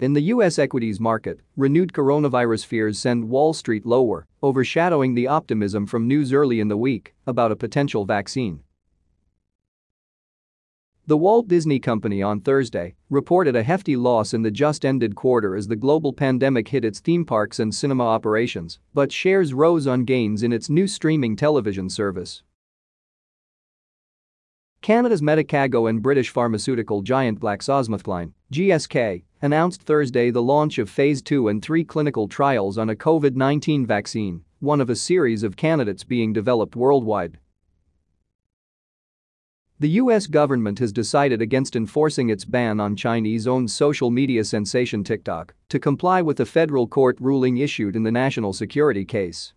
In the US equities market, renewed coronavirus fears send Wall Street lower, overshadowing the optimism from news early in the week about a potential vaccine. The Walt Disney Company on Thursday reported a hefty loss in the just-ended quarter as the global pandemic hit its theme parks and cinema operations, but shares rose on gains in its new streaming television service. Canada's Medicago and British pharmaceutical giant GlaxoSmithKline, GSK, announced Thursday the launch of Phase 2 and 3 clinical trials on a COVID-19 vaccine, one of a series of candidates being developed worldwide. The US government has decided against enforcing its ban on Chinese-owned social media sensation TikTok to comply with a federal court ruling issued in the national security case.